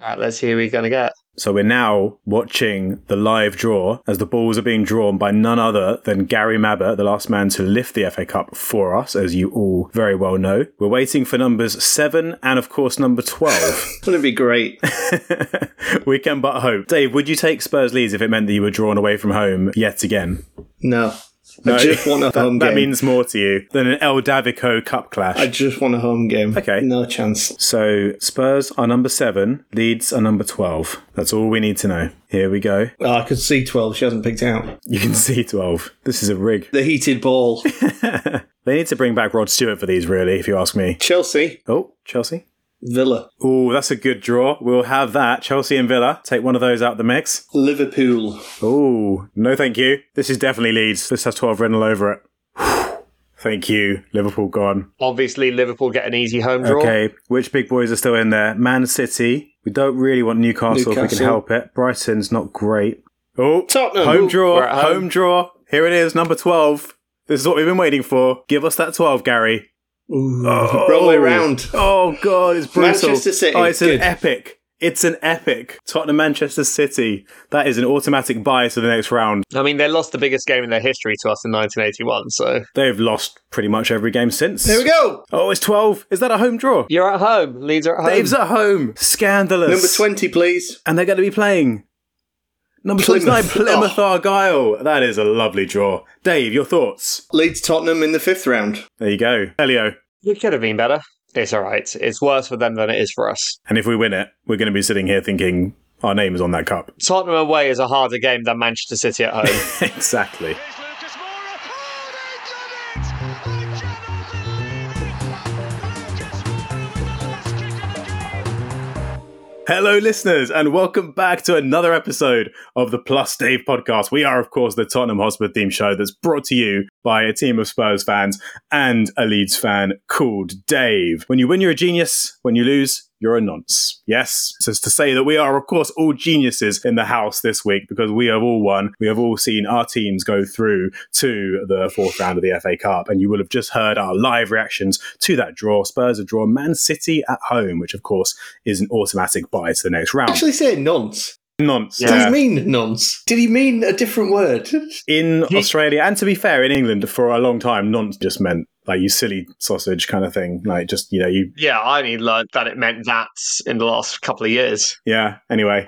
All right, let's see who we're going to get. So we're now watching the live draw as the balls are being drawn by none other than Gary Mabbutt, the last man to lift the FA Cup for us, as you all very well know. We're waiting for numbers seven and, of course, number 12. Wouldn't it be great? we can but hope. Dave, would you take Spurs Leeds if it meant that you were drawn away from home yet again? No. No, I just want a that, home that game. means more to you than an El Davico Cup clash. I just want a home game. Okay. No chance. so Spurs are number seven, Leeds are number 12. That's all we need to know. Here we go. Oh, I could see 12. She hasn't picked out. You can see 12. This is a rig. The heated ball. They need to bring back Rod Stewart for these, really, if you ask me. Chelsea. Oh, Chelsea. Villa. Oh, that's a good draw. We'll have that. Chelsea and Villa. Take one of those out the mix. Liverpool. Oh, no thank you. This is definitely Leeds. This has 12 written all over it. Thank you. Liverpool gone. Obviously, Liverpool get an easy home draw. Okay, which big boys are still in there? Man City. We don't really want Newcastle, if we can help it. Brighton's not great. Oh, Tottenham. home draw. home. Home draw. Here it is, number 12. This is what we've been waiting for. Give us that 12, Gary. Ooh, Oh. Wrong way round. Oh god, it's brutal. Manchester City, Oh, it's an good. epic. It's an epic. Tottenham Manchester City. That is an automatic buy to the next round. I mean, they lost the biggest game in their history to us in 1981, so They've lost pretty much every game since. There we go. Oh, it's 12. Is that a home draw? you're at home. Leeds are at home. Dave's at home. Scandalous. Number 20, please. And they're going to be playing. Number Plymouth. 29, Plymouth Oh. Argyle. That is a lovely draw. Dave, your thoughts? Leeds Tottenham in the fifth round. There you go. Elio. It could have been better. It's all right. It's worse for them than it is for us. And if we win it, we're going to be sitting here thinking our name is on that cup. Tottenham away is a harder game than Manchester City at home. exactly. Hello, listeners, and welcome back to another episode of the Plus Dave podcast. We are, of course, the Tottenham Hotspur theme show that's brought to you by a team of Spurs fans and a Leeds fan called Dave. When you win, you're a genius. When you lose, you're a nonce. Yes, so it's to say that we are, of course, all geniuses in the house this week because we have all won. We have all seen our teams go through to the fourth round of the FA Cup, and you will have just heard our live reactions to that draw. Spurs have drawn Man City at home, which, of course, is an automatic buy to the next round. Actually, say nonce. Nonce. Yeah. Did he mean nonce? Did he mean a different word? In Australia, and to be fair, in England for a long time, nonce just meant like you silly sausage kind of thing. Like just you know you yeah, I only learned that it meant that in the last couple of years. Yeah. Anyway,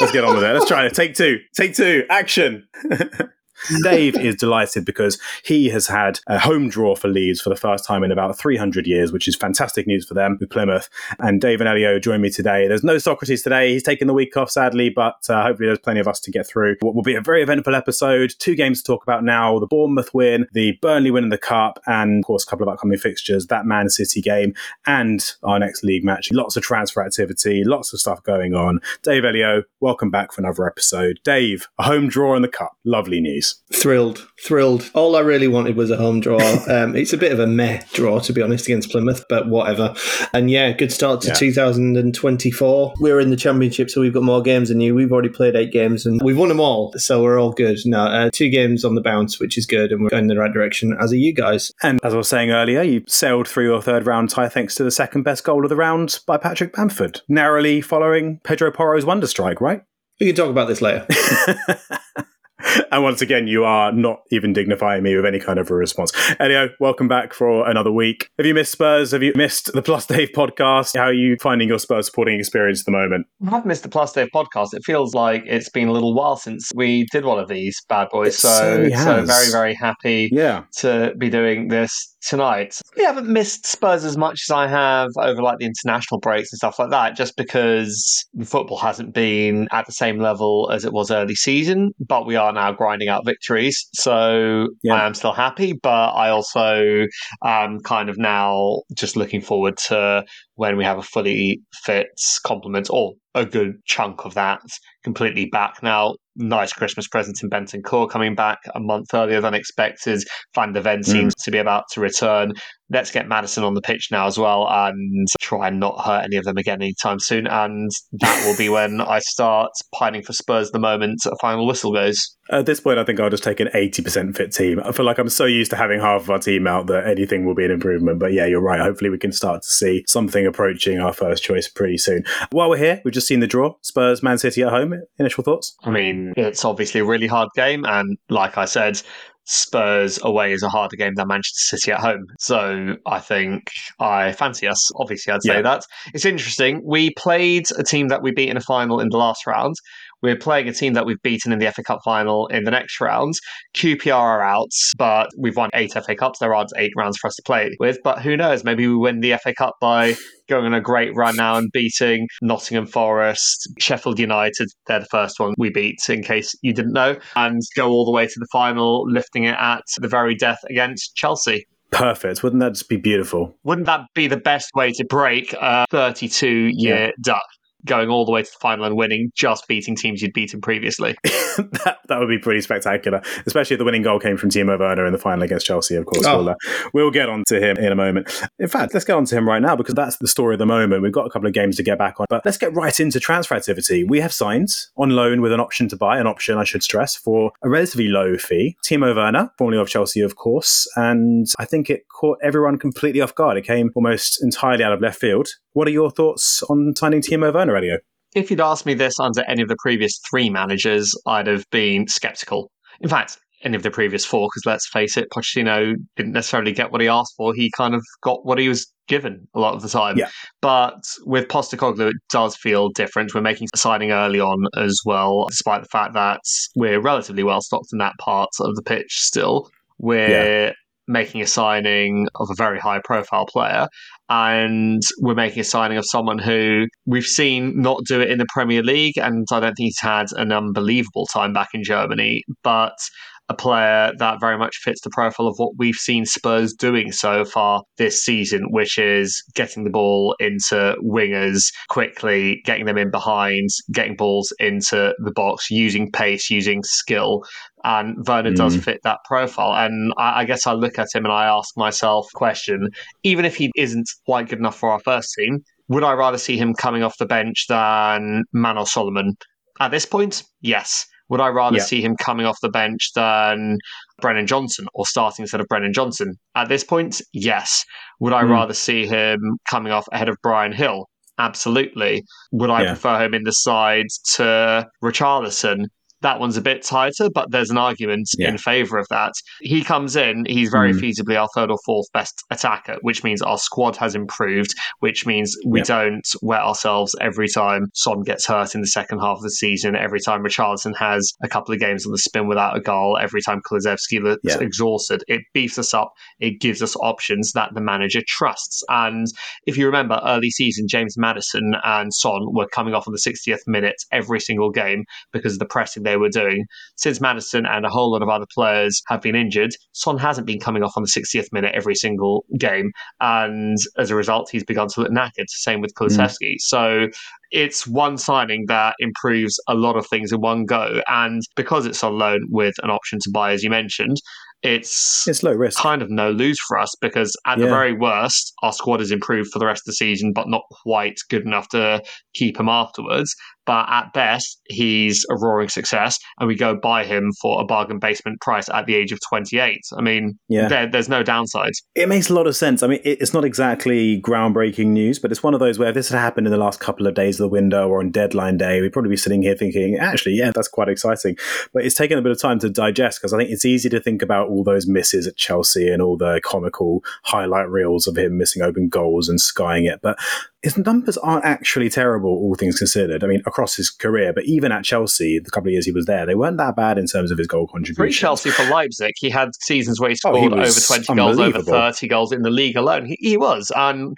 let's get on with it. Let's try it. Take two. Take two. Action. Dave is delighted because he has had a home draw for Leeds for the first time in about 300 years, which is fantastic news for them with Plymouth. And Dave and Elio join me today. There's no Socrates today. He's taken the week off, sadly, but uh, hopefully there's plenty of us to get through. What will be a very eventful episode. Two games to talk about now the Bournemouth win, the Burnley win in the Cup, and of course, a couple of upcoming fixtures, that Man City game, and our next league match. Lots of transfer activity, lots of stuff going on. Dave Elio, welcome back for another episode. Dave, a home draw in the Cup. Lovely news. Thrilled, thrilled. All I really wanted was a home draw. Um, it's a bit of a meh draw, to be honest, against Plymouth, but whatever. And yeah, good start to Yeah. 2024. We're in the championship, so we've got more games than you. We've already played eight games and we've won them all, so we're all good. No, uh, two games on the bounce, which is good, and we're going in the right direction. As are you guys. And as I was saying earlier, you sailed through your third round tie thanks to the second best goal of the round by Patrick Bamford, narrowly following Pedro Porro's wonder strike, right? We can talk about this later. and once again, you are not even dignifying me with any kind of a response. Elio, welcome back for another week. Have you missed Spurs? Have you missed the Plus Dave podcast? How are you finding your Spurs supporting experience at the moment? I've missed the Plus Dave podcast. It feels like it's been a little while since we did one of these bad boys. It So, so very, very happy Yeah. to be doing this tonight. We haven't missed Spurs as much as I have over like the international breaks and stuff like that, just because the football hasn't been at the same level as it was early season, but we are now grinding out victories. So Yeah. I am still happy, but I also am kind of now just looking forward to when we have a fully fit complement or a good chunk of that completely back now. Nice Christmas present in Bentancur coming back a month earlier than expected. Van de Ven seems to be about to return. Let's get Maddison on the pitch now as well and try and not hurt any of them again anytime soon. And that will be when I start pining for Spurs the moment a final whistle goes. At this point, I think I'll just take an 80% fit team. I feel like I'm so used to having half of our team out that anything will be an improvement. But yeah, you're right. Hopefully, we can start to see something approaching our first choice pretty soon. While we're here, we've just seen the draw Spurs, Man City at home. Initial thoughts? I mean, it's obviously a really hard game. And like I said, Spurs away is a harder game than Manchester City at home. So I think I fancy us. Obviously, I'd say Yeah. that. It's interesting. We played a team that we beat in a final in the last round. We're playing a team that we've beaten in the FA Cup final in the next round. QPR are out, but we've won eight FA Cups. There aren't eight rounds for us to play with. But who knows? Maybe we win the FA Cup by going on a great run now and beating Nottingham Forest, Sheffield United. They're the first one we beat, in case you didn't know, and go all the way to the final, lifting it at the very death against Chelsea. Perfect. Wouldn't that just be beautiful? Wouldn't that be the best way to break a 32 year duck? Going all the way to the final and winning, just beating teams you'd beaten previously. that, that would be pretty spectacular, especially if the winning goal came from Timo Werner in the final against Chelsea, of course. Oh. We'll, uh, we'll get on to him in a moment. In fact, let's get on to him right now because that's the story of the moment. We've got a couple of games to get back on, but let's get right into transfer activity. We have signed on loan with an option to buy, an option, I should stress, for a relatively low fee. Timo Werner, formerly of Chelsea, of course, and I think it caught everyone completely off guard. It came almost entirely out of left field. What are your thoughts on signing Timo Werner, Radio? if you'd asked me this under any of the previous three managers, I'd have been skeptical. In fact, any of the previous four, because let's face it, Pochettino didn't necessarily get what he asked for. He kind of got what he was given a lot of the time. Yeah. But with Postecoglou, it does feel different. We're making a signing early on as well, despite the fact that we're relatively well stocked in that part of the pitch still. We're making a signing of a very high profile player and we're making a signing of someone who we've seen not do it in the Premier League, and I don't think he's had an unbelievable time back in Germany, but a player that very much fits the profile of what we've seen Spurs doing so far this season, which is getting the ball into wingers quickly, getting them in behind, getting balls into the box, using pace, using skill. And Werner does Mm. fit that profile. And I, I guess I look at him and I ask myself a question even if he isn't quite good enough for our first team, would I rather see him coming off the bench than Manor Solomon? At this point, yes. Would I rather Yeah. see him coming off the bench than Brennan Johnson or starting instead of Brennan Johnson? At this point, yes. Would I Hmm. rather see him coming off ahead of Bryan Gil? Absolutely. Would I Yeah. prefer him in the side to Richarlison? That one's a bit tighter, but there's an argument Yeah. in favour of that. He comes in, he's very Mm. feasibly our third or fourth best attacker, which means our squad has improved, which means we Yeah. don't wet ourselves every time Son gets hurt in the second half of the season, every time Richarlison has a couple of games on the spin without a goal, every time Kulusevski looks Yeah. exhausted. It beefs us up, it gives us options that the manager trusts. And if you remember early season, James Maddison and Son were coming off on the 60th minute every single game because of the pressing they were doing. Since Maddison and a whole lot of other players have been injured, Son hasn't been coming off on the 60th minute every single game. And as a result, he's begun to look knackered. Same with hmm. Kulusevski. So it's one signing that improves a lot of things in one go. And because it's on loan with an option to buy, as you mentioned, it's It's low risk. kind of no lose for us because at the very worst, our squad has improved for the rest of the season, but not quite good enough to keep him afterwards. But at best, he's a roaring success, and we go buy him for a bargain basement price at the age of 28. I mean, Yeah. there, there's no downside. It makes a lot of sense. I mean, it's not exactly groundbreaking news, but it's one of those where if this had happened in the last couple of days of the window or on deadline day, we'd probably be sitting here thinking, actually, yeah, that's quite exciting. But it's taken a bit of time to digest because I think it's easy to think about all those misses at Chelsea and all the comical highlight reels of him missing open goals and skying it. But his numbers aren't actually terrible, all things considered. I mean, across his career, but even at Chelsea, the couple of years he was there, they weren't that bad in terms of his goal For contribution. Chelsea for Leipzig, he had seasons where he Oh, scored he over 20 goals, over 30 goals in the league alone. He, he was. And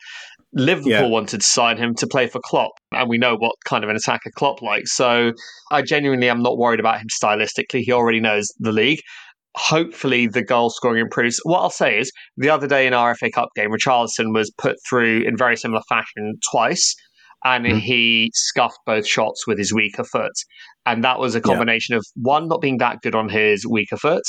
Liverpool Yeah. wanted to sign him to play for Klopp, and we know what kind of an attacker Klopp likes. So I genuinely am not worried about him stylistically. He already knows the league. Hopefully, the goal scoring improves. What I'll say is, the other day in our FA Cup game, Richarlison was put through in very similar fashion twice. And Mhm. he scuffed both shots with his weaker foot. And that was a combination of one, not being that good on his weaker foot,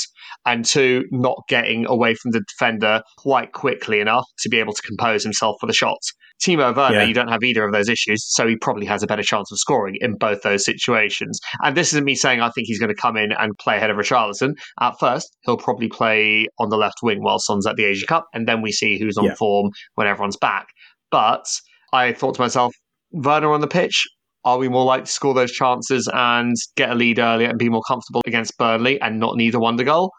and two, not getting away from the defender quite quickly enough to be able to compose himself for the shots. Timo Werner, Yeah. you don't have either of those issues, so he probably has a better chance of scoring in both those situations. And this isn't me saying I think he's going to come in and play ahead of Richarlison. At first, he'll probably play on the left wing while Son's at the Asia Cup, and then we see who's on Yeah. form when everyone's back. But I thought to myself, Werner on the pitch, are we more likely to score those chances and get a lead earlier and be more comfortable against Burnley and not need a wonder goal?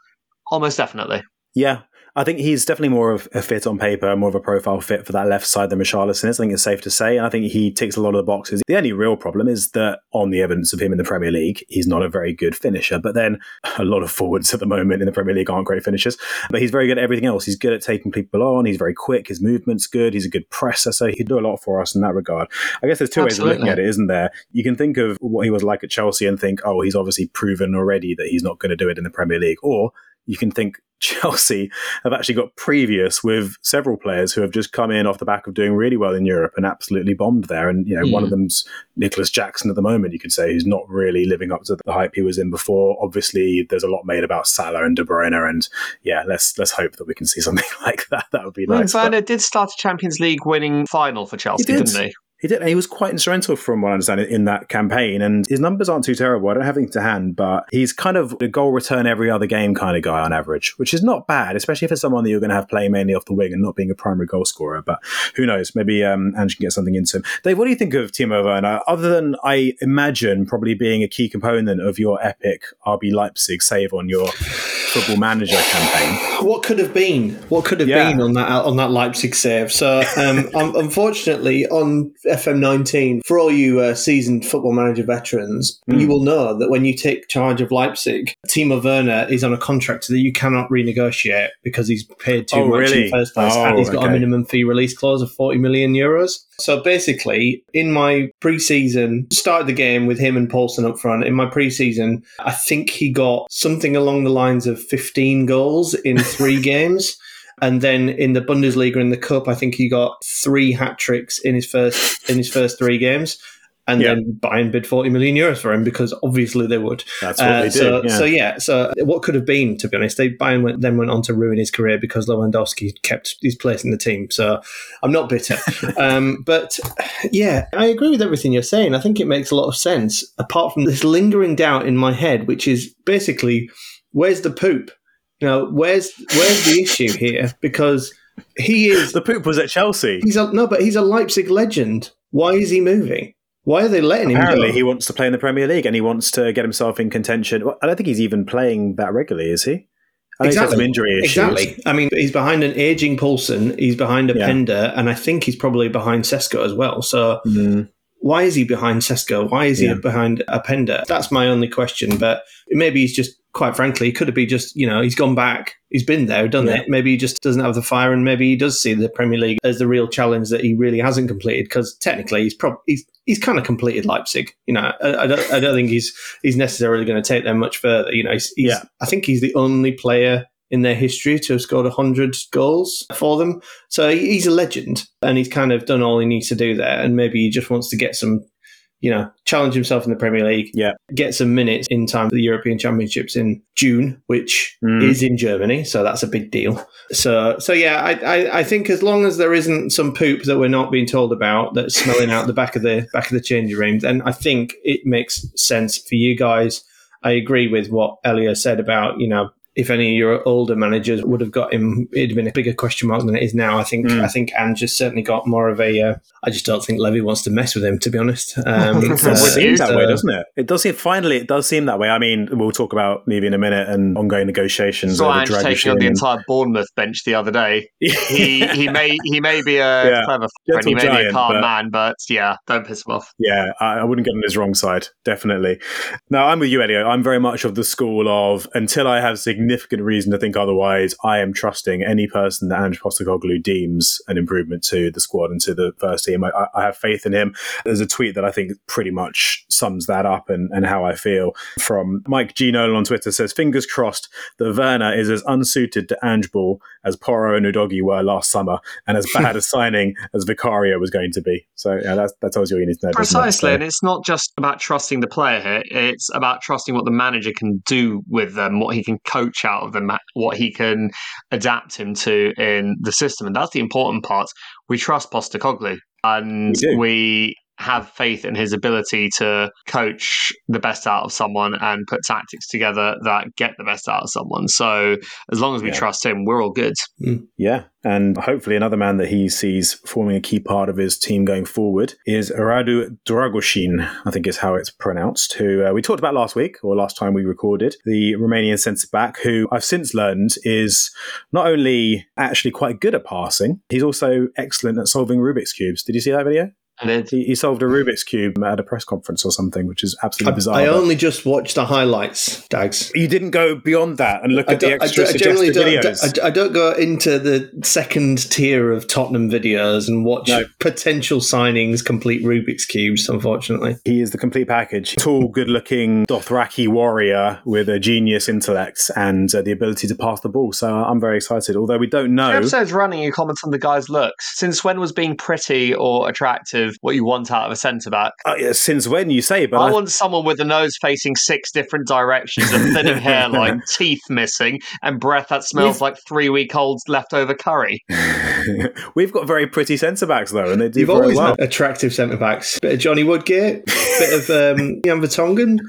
Almost definitely. Yeah. I think he's definitely more of a fit on paper, more of a profile fit for that left side than Richarlison is. I think it's safe to say. And I think he ticks a lot of the boxes. The only real problem is that on the evidence of him in the Premier League, he's not a very good finisher. But then a lot of forwards at the moment in the Premier League aren't great finishers. But he's very good at everything else. He's good at taking people on. He's very quick. His movement's good. He's a good presser. So he'd do a lot for us in that regard. I guess there's two ways of looking at it, isn't there? You can think of what he was like at Chelsea and think, oh, he's obviously proven already that he's not going to do it in the Premier League. Or you can think Chelsea have actually got previous with several players who have just come in off the back of doing really well in Europe and absolutely bombed there. And, you know, one of hmm. them's Nicolas Jackson at the moment, you could say, who's not really living up to the hype he was in before. Obviously, there's a lot made about Salah and De Bruyne. And yeah, let's let's hope that we can see something like that. That would be nice. Werner did start a Champions League winning final for Chelsea, He did. didn't he? He did. He was quite instrumental, from what I understand, in that campaign. And his numbers aren't too terrible. I don't have anything to hand, but he's kind of a goal return every other game kind of guy on average, which is not bad, especially for someone that you're going to have playing mainly off the wing and not being a primary goal scorer. But who knows? Maybe um, Ange can get something into him. Dave, what do you think of Timo Werner? Other than I imagine probably being a key component of your epic RB Leipzig save on your football manager campaign. What could have been? What could have Yeah. been on that on that Leipzig save? So, um, unfortunately, on FM19, for all you uh, seasoned football manager veterans, Mm. you will know that when you take charge of Leipzig, Timo Werner is on a contract that you cannot renegotiate because he's paid too Oh, much in the first place, Oh, and he's got a minimum fee release clause of 40 million euros. So basically, in my pre-season, started the game with him and Poulsen up front. In my pre-season, I think he got something along the lines of 15 goals in three games. And then in the Bundesliga in the cup, I think he got three hat tricks in his first in his first three games. And Yeah. then Bayern bid 40 million euros for him because obviously they would. That's what Uh, they do. so, yeah. so yeah, so what could have been, to be honest, they Bayern went, then went on to ruin his career because Lewandowski kept his place in the team. So I'm not bitter, um, but yeah, I agree with everything you're saying. I think it makes a lot of sense. Apart from this lingering doubt in my head, which is basically, where's the poop? Know, where's where's the issue here? Because he is the poop was at Chelsea. he's a, no, but he's a Leipzig legend. Why is he moving? Why are they letting him Apparently, he wants to play in the Premier League and he wants to get himself in contention. Well, I don't think he's even playing that regularly, is he? I he's some injury issues. Exactly. I mean, he's behind an aging Poulsen. He's behind a Yeah. Pender, and I think he's probably behind Sesko as well. So Mm, why is he behind Sesko? Why is Yeah. he behind Openda? That's my only question. But maybe he's just, quite frankly, could have been just, you know, he's gone back. He's been there, done Yeah. it. Maybe he just doesn't have the fire, and maybe he does see the Premier League as the real challenge that he really hasn't completed. Because technically, he's probably he's, he's kind of completed Leipzig. You know, I, I don't I don't think he's he's necessarily going to take them much further. You know, he's, he's, Yeah. I think he's the only player in their history to have scored 100 goals for them. So he- he's a legend and he's kind of done all he needs to do there. And maybe he just wants to get some, you know, challenge himself in the Premier League, Yeah. get some minutes in time for the European Championships in June, which Mm. is in Germany. So that's a big deal. So, so yeah, I, I, I think as long as there isn't some poop that we're not being told about that's smelling out the back of the back of the changing room, then I think it makes sense for you guys. I agree with what Elia said about, you know, if any of your older managers would have got him, it'd have been a bigger question mark than it is now. I think Mm. I think Ange has certainly got more of a. Uh, I just don't think Levy wants to mess with him, to be honest. Um, It Would seems you? that way, uh, doesn't it? It does seem. Finally, it does seem that way. I mean, we'll talk about maybe in a minute and ongoing negotiations. Saw over Ange Dragic taking on the entire Bournemouth bench the other day. He he may he may be a Yeah. clever friend, he may Gentle be a calm but- man, but yeah, don't piss him off. Yeah, I, I wouldn't get on his wrong side, definitely. Now, I'm with you, Elio. I'm very much of the school of until I have significant reason to think otherwise, I am trusting any person that Ange Postecoglou deems an improvement to the squad and to the first team. I, I- have faith in him. There's a tweet that I think pretty much sums that up and, and how I feel. From Mike G. Nolan on Twitter says, fingers crossed that Werner is as unsuited to Ange Ball as Porro and Udogie were last summer and as bad a signing as Vicario was going to be. So yeah, that, that tells you what you need to know. Precisely, so, and it's not just about trusting the player here. It's about trusting what the manager can do with them, what he can coach out of them, what he can adapt him to in the system, and that's the important part. We trust Postecoglou, and We we. Have faith in his ability to coach the best out of someone and put tactics together that get the best out of someone. So as long as we Yeah. trust him, we're all good. Yeah, and hopefully another man that he sees forming a key part of his team going forward is Radu Dragusin, I think is how it's pronounced, who uh, we talked about last week or last time we recorded, the Romanian centre back, who I've since learned is not only actually quite good at passing, he's also excellent at solving Rubik's cubes. Did you see that video? And it, He, he solved a Rubik's cube at a press conference or something, which is absolutely I, bizarre. I but- only just watched the highlights, Dags. you didn't go beyond that and look I at the don't, I extra don't- I suggested generally don't, videos. I, I don't go into the second tier of Tottenham videos and watch No. potential signings complete Rubik's cubes. Unfortunately, He is the complete package. Tall, good-looking Dothraki warrior with a genius intellect and uh, the ability to pass the ball. So I'm very excited. Although we don't know. episode's running, you comment on the guy's looks. Since when was being pretty or attractive what you want out of a centre back? Uh, yeah, since when you say, but I I- want someone with a nose facing six different directions, a thinning hairline, teeth missing, and breath that smells You've- like three week old leftover curry. we've got very pretty centre backs though, and they do you've very always well. had attractive centre backs. Bit of Johnny Woodgate, bit of um, Jan Vertonghen,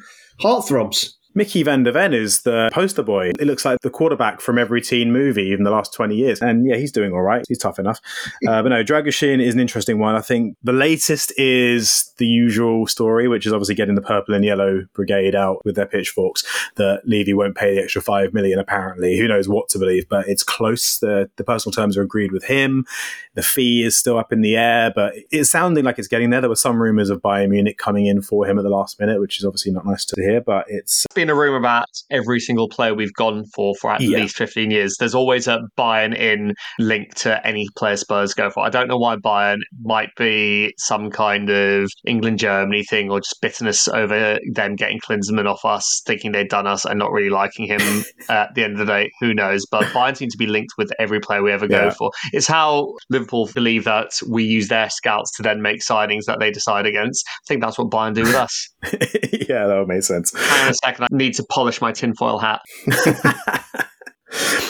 heartthrobs. Mickey Van de Ven is the poster boy. It looks like the quarterback from every teen movie in the last 20 years. And yeah, he's doing all right. He's tough enough. Uh, but no, Dragusin is an interesting one. I think the latest is the usual story, which is obviously getting the purple and yellow brigade out with their pitchforks, that Levy won't pay the extra 5 million apparently. Who knows what to believe, but it's close. The, the personal terms are agreed with him. The fee is still up in the air, but it's sounding like it's getting there. There were some rumours of Bayern Munich coming in for him at the last minute, which is obviously not nice to hear, but it's been a rumor about every single player we've gone for for at Yeah. least 15 years. There's always a Bayern in link to any player Spurs go for. I don't know why Bayern might be some kind of England Germany thing or just bitterness over them getting Klinsmann off us, thinking they'd done us and not really liking him at the end of the day. Who knows? But Bayern seem to be linked with every player we ever go for. It's how Liverpool believe that we use their scouts to then make signings that they decide against. I think that's what Bayern do with us. yeah, that would make sense. Hang on a second, need to polish my tinfoil hat.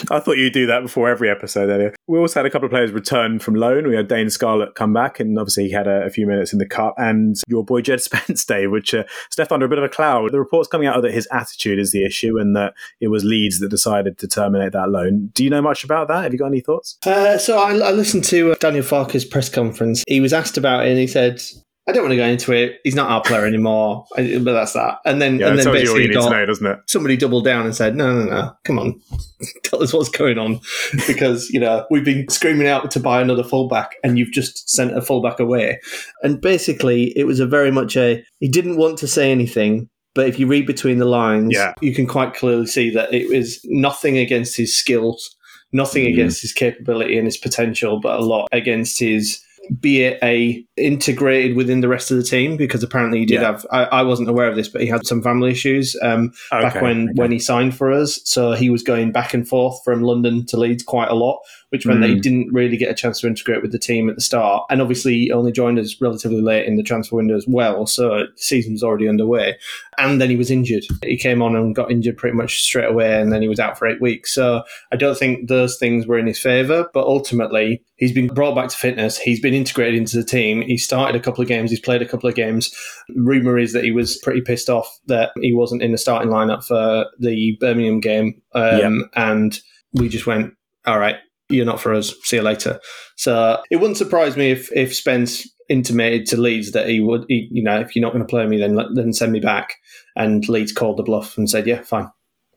I thought you'd do that before every episode. Earlier. We also had a couple of players return from loan. We had Dane Scarlett come back, and obviously he had a, a few minutes in the cup. And your boy Jed Spence, Day, which uh, is left under a bit of a cloud. The reports coming out are that his attitude is the issue, and that it was Leeds that decided to terminate that loan. Do you know much about that? Have you got any thoughts? Uh, so I, I listened to uh, Daniel Farke's press conference. He was asked about it, and he said, "I don't want to go into it. He's not our player anymore." I- But that's that. And then, Yeah, and then basically you need to got, know, doesn't it? somebody doubled down and said, "No, no, no, come on, tell us what's going on," because you know we've been screaming out to buy another fullback, and you've just sent a fullback away. And basically, it was a very much a he didn't want to say anything. But if you read between the lines, Yeah. you can quite clearly see that it was nothing against his skills, nothing Mhm. against his capability and his potential, but a lot against his be it a integrated within the rest of the team because apparently he did Yeah. have I, I wasn't aware of this but he had some family issues um, back when okay. when he signed for us. So he was going back and forth from London to Leeds quite a lot, which meant that he Mm. didn't really get a chance to integrate with the team at the start. And obviously, he only joined us relatively late in the transfer window as well. So the season was already underway. And then he was injured. He came on and got injured pretty much straight away, and then he was out for eight weeks. So I don't think those things were in his favour. But ultimately, he's been brought back to fitness. He's been integrated into the team. He started a couple of games. He's played a couple of games. Rumor is that he was pretty pissed off that he wasn't in the starting lineup for the Birmingham game. Um, And we just went, all right, you're not for us. See you later. So it wouldn't surprise me if if Spence intimated to Leeds that he would, he, you know, if you're not going to play me, then then send me back. And Leeds called the bluff and said, yeah, fine.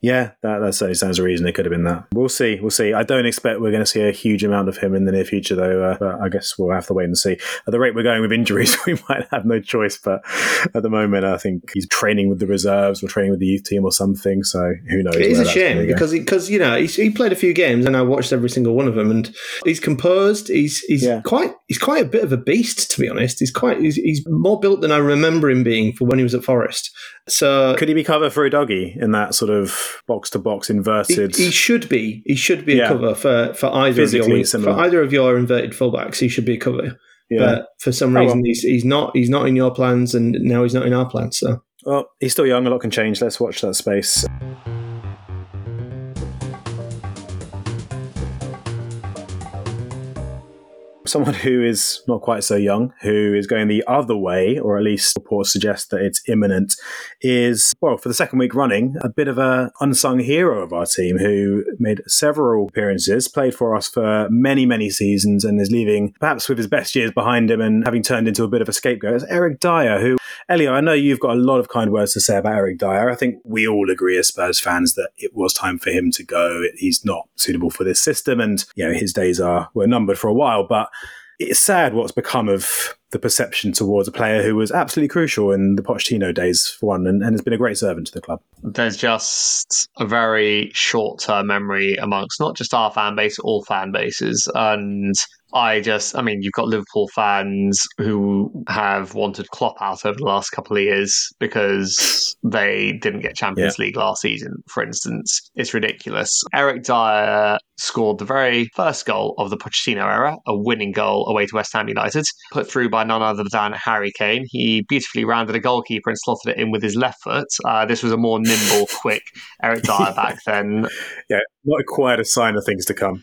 Yeah, that, that certainly sounds a reason it could have been that. We'll see. We'll see. I don't expect we're going to see a huge amount of him in the near future, though. Uh, but I guess we'll have to wait and see. At the rate we're going with injuries, we might have no choice. But at the moment, I think he's training with the reserves or training with the youth team or something. So who knows? It is a shame because because you know he's, he played a few games and I watched every single one of them and he's composed. He's he's Yeah. quite he's quite a bit of a beast to be honest. He's quite he's, he's more built than I remember him being for when he was at Forest. So could he be cover for Udogie in that sort of box to box inverted? he should be he should be a Yeah. cover for for either of Physically your for either of your inverted fullbacks. He should be a cover. yeah. But for some Oh, reason well. he's he's not he's not in your plans and now he's not in our plans. So Well, he's still young. A lot can change. Let's watch that space. Someone who is not quite so young, who is going the other way, or at least reports suggest that it's imminent, is, well, for the second week running, a bit of an unsung hero of our team who made several appearances, played for us for many, many seasons, and is leaving perhaps with his best years behind him and having turned into a bit of a scapegoat. It's Eric Dier, who Elio, I know you've got a lot of kind words to say about Eric Dier. I think we all agree as Spurs fans that it was time for him to go. He's not suitable for this system, and you know his days are were numbered for a while. But it's sad what's become of the perception towards a player who was absolutely crucial in the Pochettino days, for one, and, and has been a great servant to the club. There's just a very short term memory amongst not just our fan base, all fan bases. And I just, I mean, you've got Liverpool fans who have wanted Klopp out over the last couple of years because they didn't get Champions League last season, for instance. It's ridiculous. Eric Dier scored the very first goal of the Pochettino era, a winning goal away to West Ham United, put through by none other than Harry Kane. He beautifully rounded a goalkeeper and slotted it in with his left foot. Uh, this was a more nimble, quick Eric Dier back then. Yeah, not quite a sign of things to come.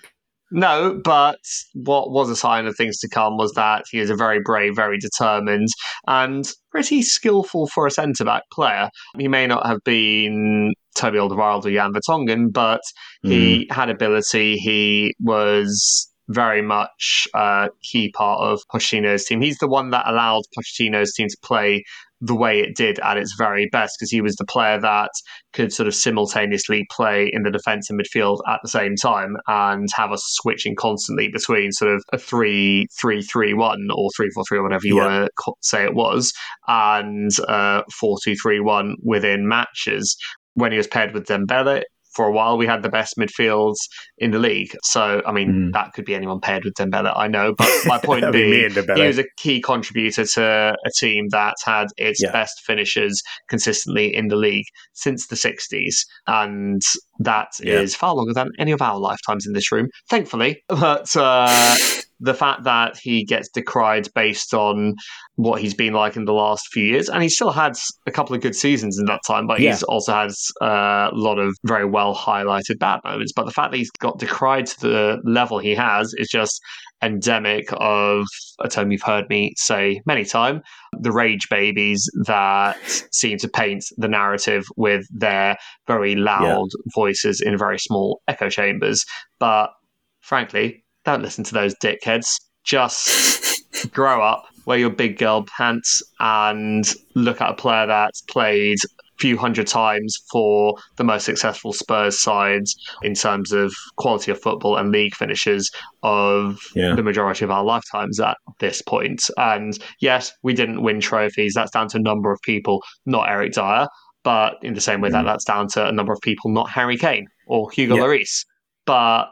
No, but what was a sign of things to come was that he is a very brave, very determined, and pretty skillful for a centre back player. He may not have been Toby Alderweireld or Jan Vertonghen, but he hmm. had ability. He was very much a key part of Pochettino's team. He's the one that allowed Pochettino's team to play the way it did at its very best because he was the player that could sort of simultaneously play in the defence and midfield at the same time and have us switching constantly between sort of a 3 3 3 1 or 3 4 3 or whatever you Yeah. want to say it was and uh, 4 2 3 1 within matches. When he was paired with Dembele, for a while we had the best midfields in the league. So, I mean, Mm. that could be anyone paired with Dembele, I know. But my point be being, he was a key contributor to a team that had its Yeah. best finishers consistently in the league since the 60s. And that is Yeah. far longer than any of our lifetimes in this room, thankfully. But uh, the fact that he gets decried based on what he's been like in the last few years, and he's still had a couple of good seasons in that time, but he's also had a lot of very well highlighted bad moments. But the fact that he's got decried to the level he has is just endemic of a term you've heard me say many times the rage babies that seem to paint the narrative with their very loud voices in very small echo chambers. But frankly, don't listen to those dickheads. Just grow up, wear your big girl pants, and look at a player that's played a few hundred times for the most successful Spurs sides in terms of quality of football and league finishes of Yeah. the majority of our lifetimes at this point. And yes, we didn't win trophies. That's down to a number of people, not Eric Dier. But in the same way that Mm. that's down to a number of people, not Harry Kane or Hugo Yeah. Lloris. But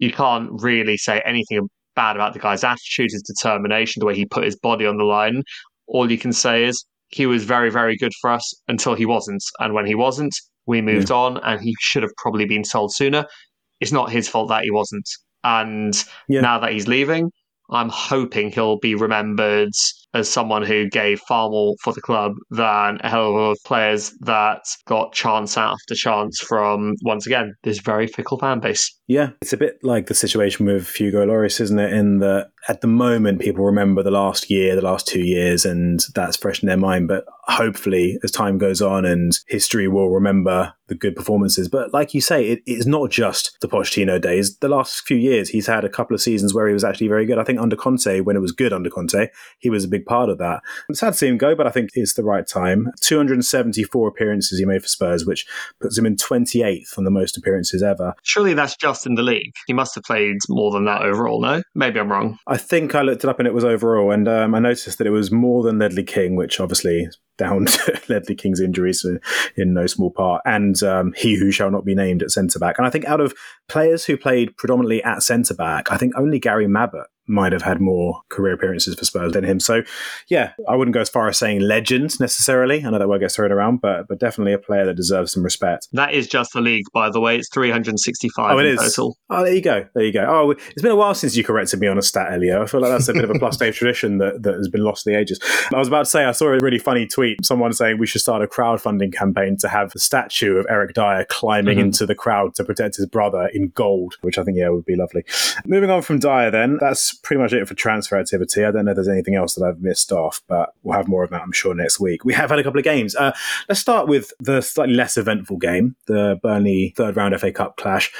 you can't really say anything bad about the guy's attitude, his determination, the way he put his body on the line. All you can say is he was very, very good for us until he wasn't. And when he wasn't, we moved on and he should have probably been sold sooner. It's not his fault that he wasn't. And Yeah. now that he's leaving, I'm hoping he'll be remembered as someone who gave far more for the club than a hell of a lot of players that got chance after chance from, once again, this very fickle fan base. Yeah, it's a bit like the situation with Hugo Lloris, isn't it? In that at the moment, people remember the last year, the last two years, and that's fresh in their mind. But hopefully, as time goes on and history will remember the good performances. But like you say, it, it's not just the Pochettino days. The last few years, he's had a couple of seasons where he was actually very good. I think under Conte, when it was good under Conte, he was a big part of that. It's sad to see him go, but I think it's the right time. 274 appearances he made for Spurs, which puts him in 28th on the most appearances ever. Surely that's just in the league. He must have played more than that overall, no? Maybe I'm wrong. I think I looked it up and it was overall, and um, I noticed that it was more than Ledley King, which obviously down to Ledley King's injuries in no small part, and um, he who shall not be named at centre back. And I think out of players who played predominantly at centre back, I think only Gary Mabbutt might have had more career appearances for Spurs than him. So, yeah, I wouldn't go as far as saying legend necessarily. I know that word gets thrown around, but but definitely a player that deserves some respect. That is just the league, by the way. It's 365 oh, it in is. total. Oh, there you go. There you go. Oh, it's been a while since you corrected me on a stat, Elio. I feel like that's a bit of a plus Dave tradition that, that has been lost in the ages. I was about to say, I saw a really funny tweet. Someone saying we should start a crowdfunding campaign to have the statue of Eric Dier climbing mm-hmm. into the crowd to protect his brother in gold, which I think, yeah, would be lovely. Moving on from Dier, then, that's pretty much it for transfer activity. I don't know if there's anything else that I've missed off, but we'll have more of that, I'm sure, next week. We have had a couple of games. Uh, let's start with the slightly less eventful game, the Burnley third round FA Cup clash.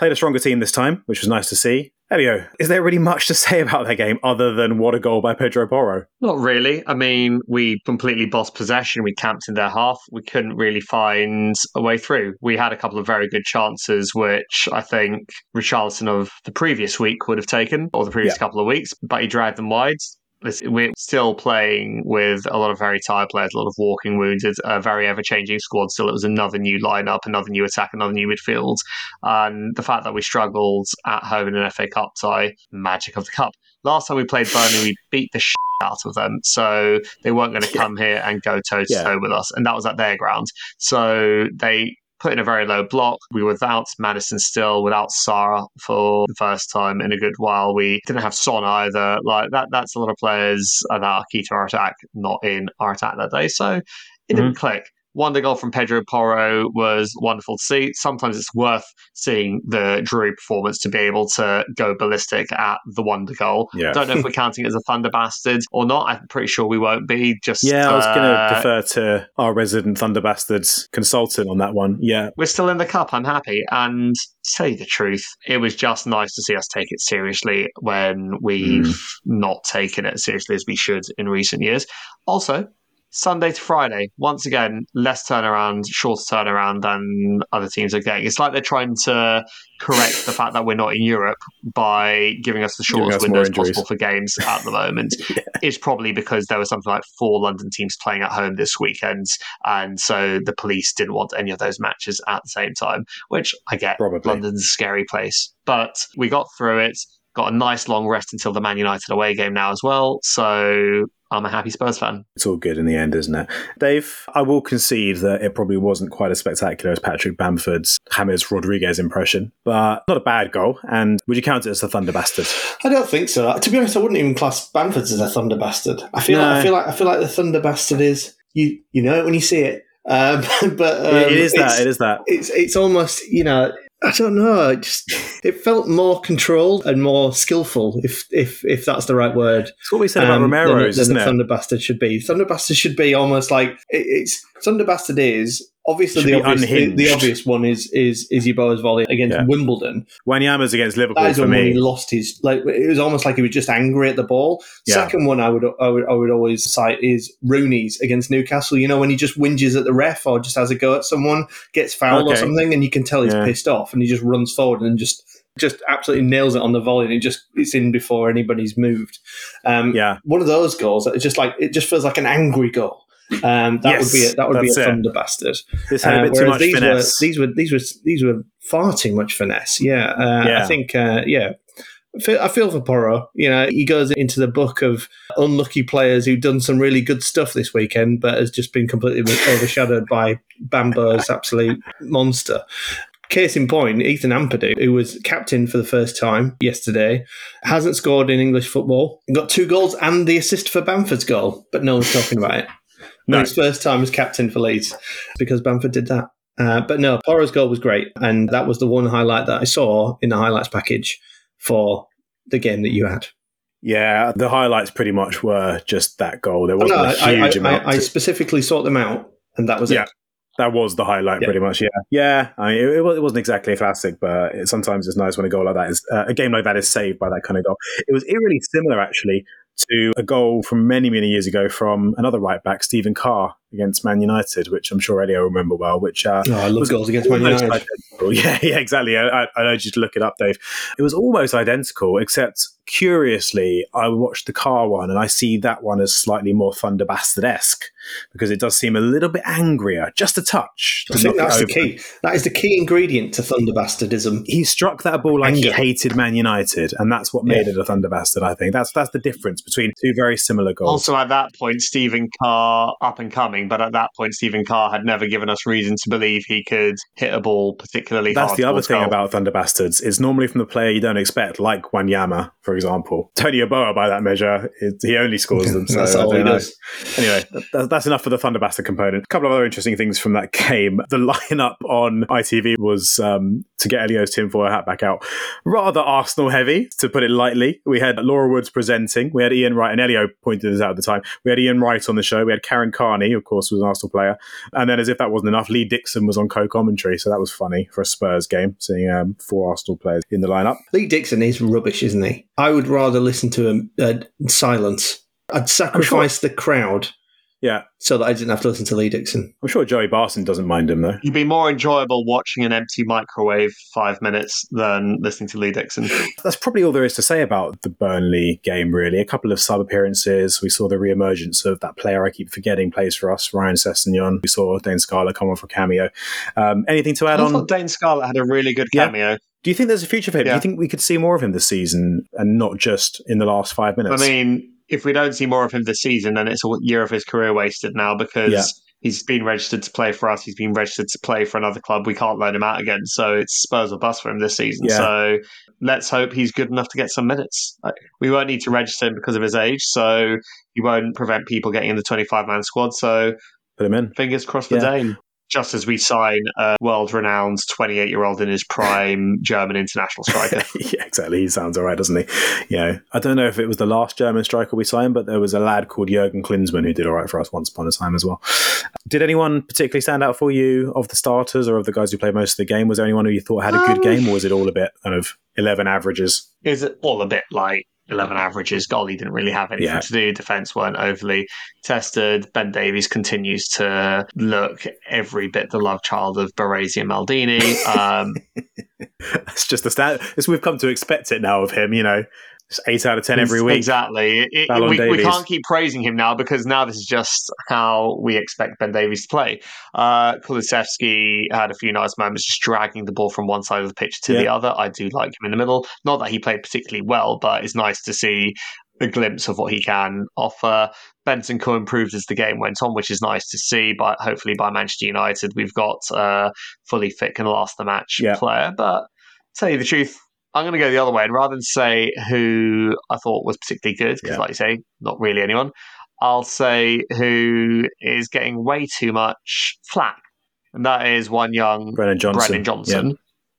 Played a stronger team this time, which was nice to see. Elio, is there really much to say about that game other than what a goal by Pedro Porro? Not really. I mean, we completely lost possession. We camped in their half. We couldn't really find a way through. We had a couple of very good chances, which I think Richarlison of the previous week would have taken, or the previous yeah. couple of weeks, but he dragged them wide we're still playing with a lot of very tired players, a lot of walking wounded, a very ever changing squad. Still, it was another new lineup, another new attack, another new midfield. And the fact that we struggled at home in an FA Cup tie, magic of the cup. Last time we played Burnley, we beat the shit out of them. So they weren't going to come here and go toe to toe with us. And that was at their ground. So they put in a very low block. We were without Maddison still, without Sarr for the first time in a good while. We didn't have Son either. Like that that's a lot of players that are key to our attack, not in our attack that day. So it mm-hmm. didn't click. Wonder goal from Pedro Porro was wonderful to see. Sometimes it's worth seeing the Drury performance to be able to go ballistic at the wonder goal. Yeah. Don't know if we're counting it as a Thunder Bastard or not. I'm pretty sure we won't be. Just yeah, I was going to uh, defer to our resident Thunder Bastards consultant on that one. Yeah, we're still in the cup. I'm happy, and to tell you the truth, it was just nice to see us take it seriously when we've mm. not taken it as seriously as we should in recent years. Also, Sunday to Friday, once again, less turnaround, shorter turnaround than other teams are getting. It's like they're trying to correct the fact that we're not in Europe by giving us the shortest windows possible for games at the moment. yeah. It's probably because there was something like four London teams playing at home this weekend, and so the police didn't want any of those matches at the same time, which I get. Probably. London's a scary place. But we got through it got a nice long rest until the Man United away game now as well. So I'm a happy Spurs fan. It's all good in the end, isn't it? Dave, I will concede that it probably wasn't quite as spectacular as Patrick Bamford's James Rodriguez impression, but not a bad goal. And would you count it as a Thunder Bastard? I don't think so. To be honest, I wouldn't even class Bamford's as a Thunder Bastard. I feel, no. like, I feel like I feel like the Thunder Bastard is you you know it when you see it. Um, but um, it is that. It is that. It's it's almost you know I don't know. It just it felt more controlled and more skillful, if if if that's the right word. It's what we said um, about Romero, than, than the Thunder Bastard should be. Thunder Bastard should be almost like it, it's Thunder Bastard is obviously the obvious, the, the, obvious one is is Yeboah's volley against yeah. Wimbledon. Wanyama's against Liverpool that is for me. He lost his like it was almost like he was just angry at the ball. Yeah. Second one I would I would I would always cite is Rooney's against Newcastle. You know when he just whinges at the ref or just has a go at someone, gets fouled okay. or something, and you can tell he's yeah. pissed off, and he just runs forward and just just absolutely nails it on the volley and it just it's in before anybody's moved. Um, yeah, one of those goals. It's just like it just feels like an angry goal. Um, that yes, would be a, that would be a thunder bastard. This had a bit uh, too much these finesse. Were, these were these were these were far too much finesse. Yeah, uh, yeah. I think uh, yeah. I feel for Porro. You know, he goes into the book of unlucky players who've done some really good stuff this weekend, but has just been completely overshadowed by Bambo's absolute monster. Case in point, Ethan Ampadu, who was captain for the first time yesterday, hasn't scored in English football. Got two goals and the assist for Bamford's goal, but no one's talking about it. No. His first time as captain for Leeds because Bamford did that. Uh, but no, Porro's goal was great. And that was the one highlight that I saw in the highlights package for the game that you had. Yeah, the highlights pretty much were just that goal. There wasn't no, a huge I, amount. I, I, specifically sought them out, and that was yeah. it. That was the highlight, Yeah. pretty much. Yeah, yeah. I mean, it, it it wasn't exactly a classic, but it, sometimes it's nice when a goal like that is uh, a game like that is saved by that kind of goal. It was eerily similar, actually, to a goal from many, many years ago from another right back, Stephen Carr, against Man United, which I'm sure Elio will remember well. Which uh, Oh, I love was goals against Man United. identical. Yeah, yeah, exactly. I, I, I urge you to look it up, Dave. It was almost identical, except curiously, I watched the Carr one and I see that one as slightly more Thunder Bastard esque because it does seem a little bit angrier, just a touch. I think that's the key. That is the key ingredient to Thunder Bastardism. He struck that ball like he hated Man United, and that's what made Yeah. it a Thunder Bastard. I think that's that's the difference between two very similar goals. Also, at that point, Stephen Carr up and coming, but at that point, Stephen Carr had never given us reason to believe he could hit a ball particularly hard. That's the other thing goal. about Thunder Bastards is normally from the player you don't expect, like Wanyama, for example. Tony Yeboah, by that measure, is, he only scores them. So That's all he does. Anyway, that's enough for the Thunder Bastard component. A couple of other interesting things from that game. The lineup on ITV was um, to get Elio's tinfoil hat back out. Rather Arsenal heavy, to put it lightly. We had Laura Woods presenting. We had Ian Wright, and Elio pointed this out at the time. We had Ian Wright on the show. We had Karen Carney, of course, was an Arsenal player. And then, as if that wasn't enough, Lee Dixon was on co-commentary. So that was funny for a Spurs game, seeing um, four Arsenal players in the lineup. Lee Dixon is rubbish, isn't he? I would rather listen to him uh, silence. I'd sacrifice the crowd Yeah, so that I didn't have to listen to Lee Dixon. I'm sure Joey Barton doesn't mind him though. You'd be more enjoyable watching an empty microwave five minutes than listening to Lee Dixon. That's probably all there is to say about the Burnley game, really. A couple of sub appearances. We saw the re emergence of that player I keep forgetting plays for us, Ryan Sessegnon. We saw Dane Scarlett come on for a cameo. Um, anything to add I on? thought Dane Scarlett had a really good Yeah. cameo. Do you think there's a future for him? Do you think we could see more of him this season and not just in the last five minutes? I mean, if we don't see more of him this season, then it's a year of his career wasted now because Yeah. he's been registered to play for us. He's been registered to play for another club. We can't loan him out again. So it's Spurs or bust for him this season. Yeah. So let's hope he's good enough to get some minutes. We won't need to register him because of his age. So he won't prevent people getting in the 25 man squad. So Put him in. fingers crossed for Yeah. Dane. Just as we sign a world renowned 28 year old in his prime German international striker. yeah, exactly. He sounds all right, doesn't he? You know, I don't know if it was the last German striker we signed, but there was a lad called Jurgen Klinsmann who did all right for us once upon a time as well. Did anyone particularly stand out for you of the starters or of the guys who played most of the game? Was there anyone who you thought had a good Um, game, or was it all a bit kind of 11 averages? is it all a bit like 11 averages. Goalie didn't really have anything Yeah. to do. Defense weren't overly tested. Ben Davies continues to look every bit the love child of Baresi and Maldini. Um, It's just the stat. It's, we've come to expect it now of him, you know. Just eight out of 10 every week. Exactly. It- we, we can't keep praising him now because now this is just how we expect Ben Davies to play. Uh, Kulusevski had a few nice moments just dragging the ball from one side of the pitch to the other. I do like him in the middle. Not that he played particularly well, but it's nice to see a glimpse of what he can offer. Bentancur improved as the game went on, which is nice to see. But hopefully, by Manchester United, we've got uh, fully fit can last the match Yeah. player. But tell you the truth, I'm going to go the other way. And rather than say who I thought was particularly good, because, Yeah. like you say, not really anyone, I'll say who is getting way too much flack. And that is one young Brennan Johnson. Brennan Johnson.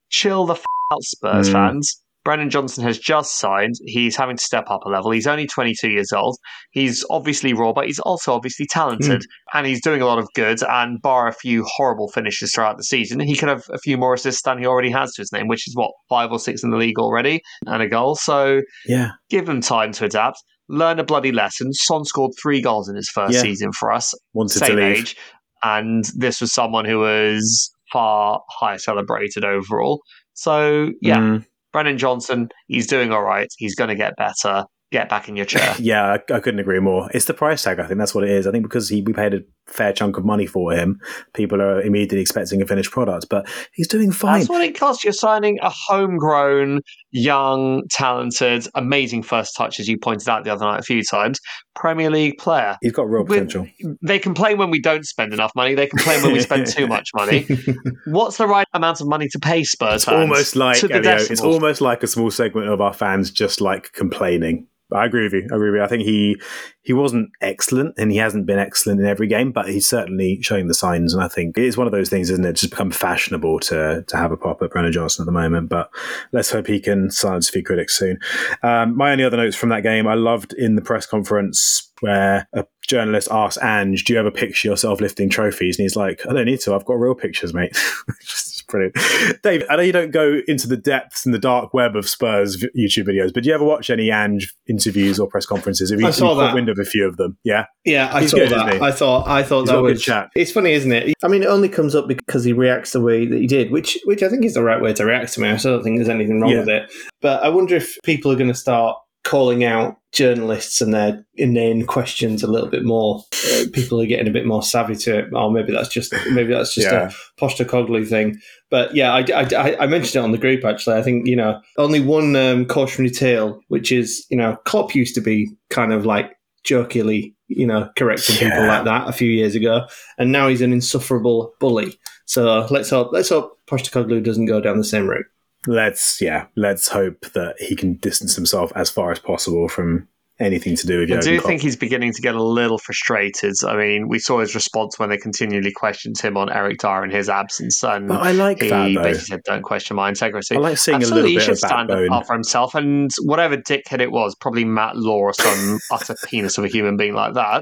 Chill the f- out, Spurs Mm. fans. Brennan Johnson has just signed. He's having to step up a level. He's only 22 years old. He's obviously raw, but he's also obviously talented. And he's doing a lot of good. And bar a few horrible finishes throughout the season, he could have a few more assists than he already has to his name, which is what, five or six in the league already, and a goal. So Yeah. give him time to adapt. Learn a bloody lesson. Son scored three goals in his first Yeah. season for us Wanted same age, and this was someone who was far higher celebrated overall. So yeah, Mm. Brennan Johnson, he's doing all right. He's going to get better. Get back in your chair. Yeah, I, I couldn't agree more. It's the price tag. I think that's what it is. I think because he, we paid a fair chunk of money for him, people are immediately expecting a finished product. But he's doing fine. That's what it costs. You're signing a homegrown, young, talented, amazing first touch, as you pointed out the other night a few times, Premier League player. He's got real potential. They complain when we don't spend enough money. They complain when we spend too much money. What's the right amount of money to pay Spurs It's fans? almost like to the Elio, it's almost like a small segment of our fans just like complaining. I agree with you. I agree with you. I think he he wasn't excellent, and he hasn't been excellent in every game, but he's certainly showing the signs. And I think it is one of those things, isn't it? Just become fashionable to to have a pop at Brennan Johnson at the moment. But let's hope he can silence a few critics soon. Um, my only other notes from that game, I loved in the press conference where a journalist asks Ange, "Do you ever picture yourself lifting trophies?" And he's like, "I don't need to. I've got real pictures, mate." Just brilliant. Dave, I know you don't go into the depths and the dark web of Spurs YouTube videos, but do you ever watch any Ange interviews or press conferences? Have you, I saw have you that. wind of a few of them? Yeah. Yeah, I He's saw good, that. isn't he? I thought I thought He's that got good chat. It's funny, isn't it? I mean, it only comes up because he reacts the way that he did, which which I think is the right way to react to me. I still don't think there's anything wrong Yeah. with it. But I wonder if people are going to start calling out journalists and their inane questions a little bit more. Uh, people are getting a bit more savvy to it. Or maybe that's just maybe that's just Yeah. a Postecoglou thing. But yeah, I, I, I mentioned it on the group actually. I think you know only one um, cautionary tale, which is you know Klopp used to be kind of like jokingly you know correcting people like that a few years ago, and now he's an insufferable bully. So let's hope let's hope Postecoglou doesn't go down the same route. Let's yeah, let's hope that he can distance himself as far as possible from anything to do with I do Klopp. think he's beginning to get a little frustrated. I mean, we saw his response when they continually questioned him on Eric Dier in his absence, and But I like he that though. basically said, "Don't question my integrity." I like seeing Absolutely, a little bit he should of stand backbone. up for himself, and whatever dickhead it was, probably Matt Law or some utter penis of a human being like that.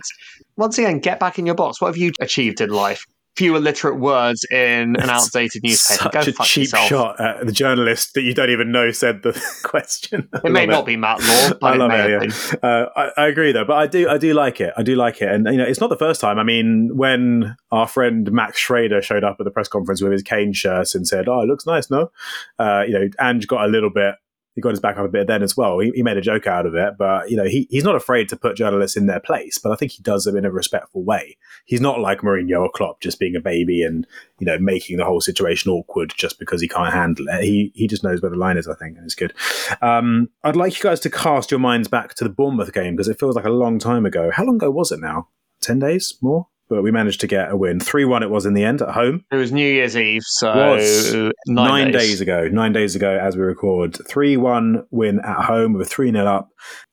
Once again, get back in your box. What have you achieved in life? Few illiterate words in an outdated newspaper. Such Go a fuck cheap yourself. shot at the journalist that you don't even know said the question. It may not be Matt Law, but I love may it. Yeah. Uh, I, I agree though, but I do I do like it. I do like it, and you know, it's not the first time. I mean, when our friend Max Schrader showed up at the press conference with his Kane shirt and said, "Oh, it looks nice," no, uh, you know, Ange got a little bit. He got his back up a bit then as well. He, he made a joke out of it, but you know, he, he's not afraid to put journalists in their place. But I think he does it in a respectful way. He's not like Mourinho or Klopp, just being a baby and you know making the whole situation awkward just because he can't handle it. He he just knows where the line is, I think, and it's good. Um, I'd like you guys to cast your minds back to the Bournemouth game because it feels like a long time ago. How long ago was it now? Ten days more, but we managed to get a win. Three one. It was in the end at home. It was New Year's Eve, so Was nine, days. ago. Nine days ago, as we record, three one win at home with a three 0 up.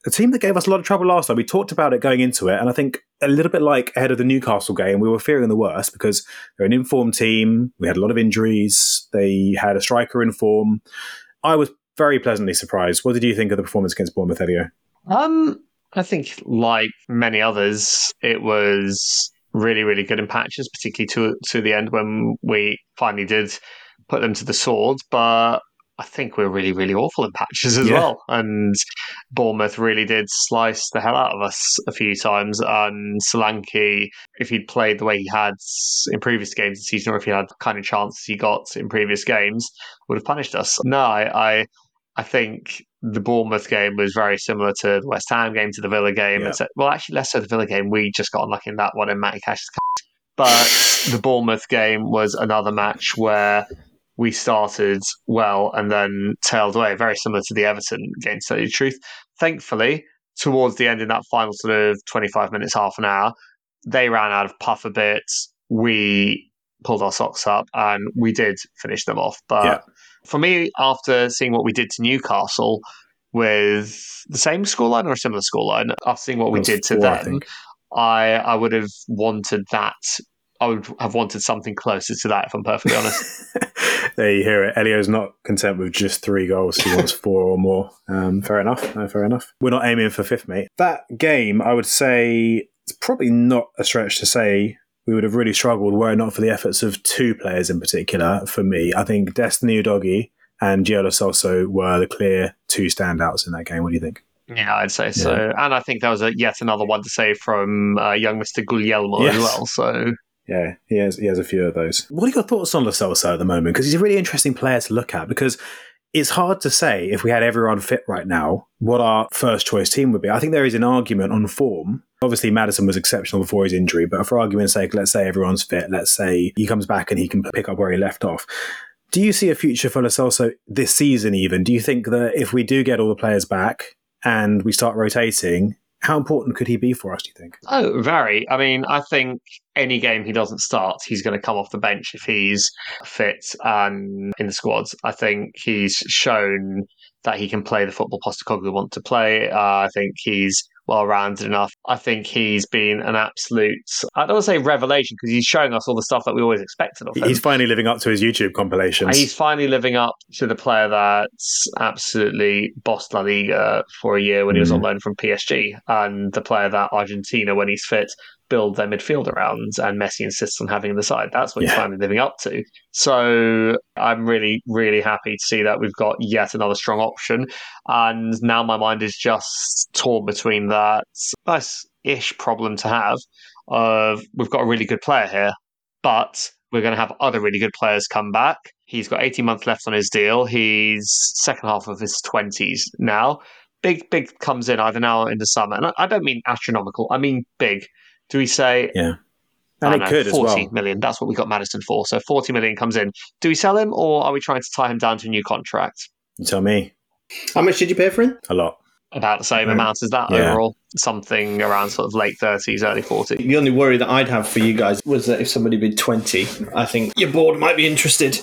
A team that gave us a lot of trouble last time. We talked about it going into it, and I think a little bit like ahead of the Newcastle game, we were fearing the worst because they're an informed team. We had a lot of injuries. They had a striker in form. I was very pleasantly surprised. What did you think of the performance against Bournemouth, Elio? Um, I think, like many others, it was really, really good in patches, particularly to to the end when we finally did put them to the sword. But I think we're really, really awful in patches as Yeah. well. And Bournemouth really did slice the hell out of us a few times. And Solanke, if he'd played the way he had in previous games this season, or if he had the kind of chances he got in previous games, would have punished us. No, I, I I think the Bournemouth game was very similar to the West Ham game, to the Villa game. Yeah. Well, actually, less so the Villa game. We just got unlucky in that one, and Matty Cash's But the Bournemouth game was another match where we started well and then tailed away, very similar to the Everton game, to tell you the truth. Thankfully, towards the end, in that final sort of 25 minutes, half an hour, they ran out of puff a bit. We pulled our socks up and we did finish them off. But Yeah. For me, after seeing what we did to Newcastle with the same scoreline or a similar scoreline, after seeing what we did to four, I them, think. I I would have wanted that. I would have wanted something closer to that, if I'm perfectly honest. there you hear it. Elio's not content with just three goals. He wants four or more. Um, fair enough. No, fair enough. We're not aiming for fifth, mate. That game, I would say, it's probably not a stretch to say we would have really struggled were it not for the efforts of two players in particular. For me, I think Destiny Udogie and Gio Lo Celso were the clear two standouts in that game. What do you think? yeah, I'd say so. And I think there was a, yet another one to say from uh, young Mr. Guglielmo Yes. as well. So Yeah, he has he has a few of those. What are your thoughts on Lo Celso at the moment? Because he's a really interesting player to look at. Because it's hard to say if we had everyone fit right now what our first choice team would be. I think there is an argument on form. Obviously, Maddison was exceptional before his injury, but for argument's sake, let's say everyone's fit. Let's say he comes back and he can pick up where he left off. Do you see a future for Lo Celso this season? Even do you think that if we do get all the players back and we start rotating, how important could he be for us? Do you think? Oh, very. I mean, I think any game he doesn't start, he's going to come off the bench if he's fit and in the squads. I think he's shown that he can play the football Postecoglou want to play. Uh, I think he's well rounded enough. I think he's been an absolute, I don't want to say revelation because he's showing us all the stuff that we always expected of him. He's finally living up to his YouTube compilations. He's finally living up to the player that's absolutely bossed La Liga for a year when he was Mm. on loan from PSG, and the player that Argentina, when he's fit, build their midfield around, and Messi insists on having in the side. That's what he's finally living up to. So I'm really, really happy to see that we've got yet another strong option, and now my mind is just torn between that nice-ish problem to have of we've got a really good player here, but we're going to have other really good players come back. He's got 18 months left on his deal. He's second half of his 20s now. Big, big comes in either now or in the summer. And I don't mean astronomical, I mean big. Do we say yeah. I And don't it know, could as well. million? That's what we got Maddison for. So 40 million comes in. Do we sell him or are we trying to tie him down to a new contract? You tell me. How much did you pay for him? A lot. About the same amount as that Yeah. overall. Something around sort of late 30s, early 40s. The only worry that I'd have for you guys was that if somebody bid twenty, I think your board might be interested.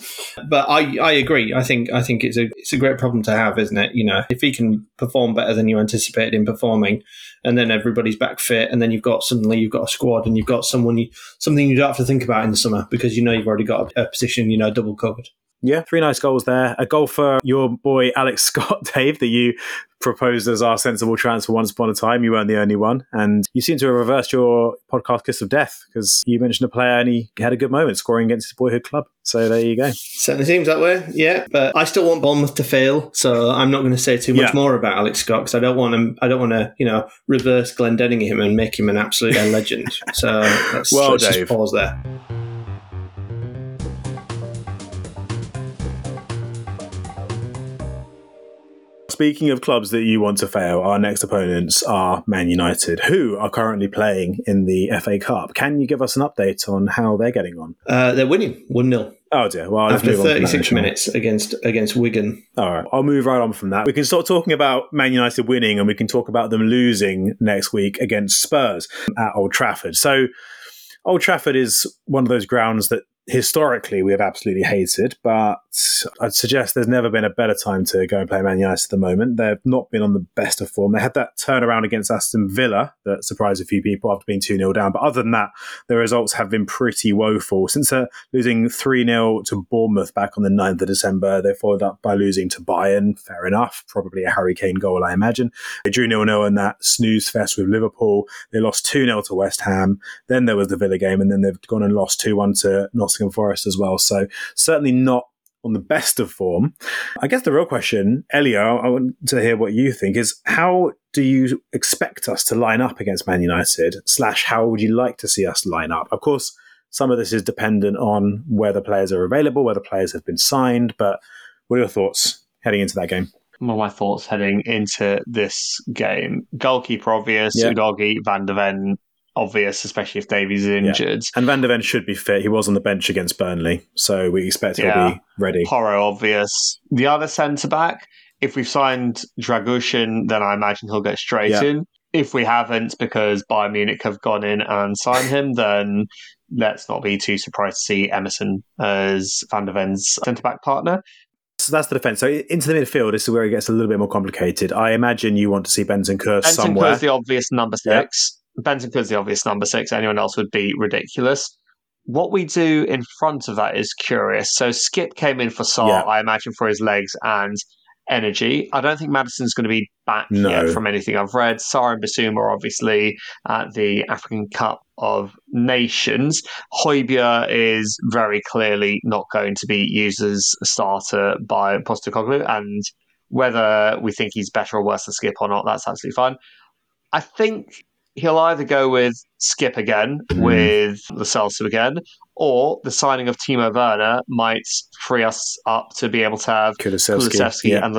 But I, I agree. I think I think it's a it's a great problem to have, isn't it? You know, if he can perform better than you anticipated him performing, and then everybody's back fit, and then you've got suddenly you've got a squad, and you've got someone you, something you don't have to think about in the summer because you know you've already got a, a position you know double covered. Yeah, three nice goals there. A goal for your boy Alex Scott, Dave, that you proposed as our sensible transfer once upon a time. You weren't the only one. And you seem to have reversed your podcast kiss of death because you mentioned a player and he had a good moment scoring against his boyhood club. So there you go. Certainly seems that way, yeah. But I still want Bournemouth to fail, so I'm not going to say too much Yeah. more about Alex Scott because I don't want him. I don't want to, you know, reverse Glendenning him and make him an absolute legend. So let's, Well, let's Dave. just pause there. Speaking of clubs that you want to fail, our next opponents are Man United, who are currently playing in the FA Cup. Can you give us an update on how they're getting on? Uh, they're winning one 0 Oh dear. Well, after move on from that 36 minutes against against Wigan. All right, I'll move right on from that. We can start talking about Man United winning and we can talk about them losing next week against Spurs at Old Trafford. So, Old Trafford is one of those grounds that historically we have absolutely hated, but I'd suggest there's never been a better time to go and play Man United at the moment. They've not been on the best of form. They had that turnaround against Aston Villa that surprised a few people after being 2 0 down, but other than that, the results have been pretty woeful. Since uh, losing 3 0 to Bournemouth back on the 9th of December, they followed up by losing to Bayern. Fair enough. Probably a Harry Kane goal, I imagine. They drew 0 0 in that snooze fest with Liverpool. They lost 2 0 to West Ham. Then there was the Villa game, and then they've gone and lost 2 1 to Nottingham Forest as well. So certainly not on the best of form. I guess the real question, Elio, I want to hear what you think, is how do you expect us to line up against Man United? Slash, how would you like to see us line up? Of course, some of this is dependent on where the players are available, where the players have been signed, but what are your thoughts heading into that game? What are my thoughts heading into this game? Goalkeeper obvious, Yeah. Udogie, Van de Ven obvious, especially if Davies is injured. And Van de Ven should be fit. He was on the bench against Burnley, so we expect he'll be ready. Porro obvious. The other centre back, if we've signed Dragusin, then I imagine he'll get straight Yeah. in. If we haven't, because Bayern Munich have gone in and signed him, then let's not be too surprised to see Emerson as Van de Ven's centre back partner. So that's the defence. So into the midfield, this is where it gets a little bit more complicated. I imagine you want to see Bentancur Benson somewhere. Kerr's the obvious number Yeah. six. Bentancur's the obvious number six. Anyone else would be ridiculous. What we do in front of that is curious. So Skip came in for Sarr, Yeah. I imagine, for his legs and energy. I don't think Maddison's going to be back No. yet from anything I've read. Sarr and Bissouma are obviously at the African Cup of Nations. Højbjerg is very clearly not going to be used as a starter by Postecoglou, and whether we think he's better or worse than Skip or not, that's absolutely fine. I think he'll either go with Skip again, Mhm. with the Celso again, or the signing of Timo Werner might free us up to be able to have Kulusevski. Kulusevski Yeah. and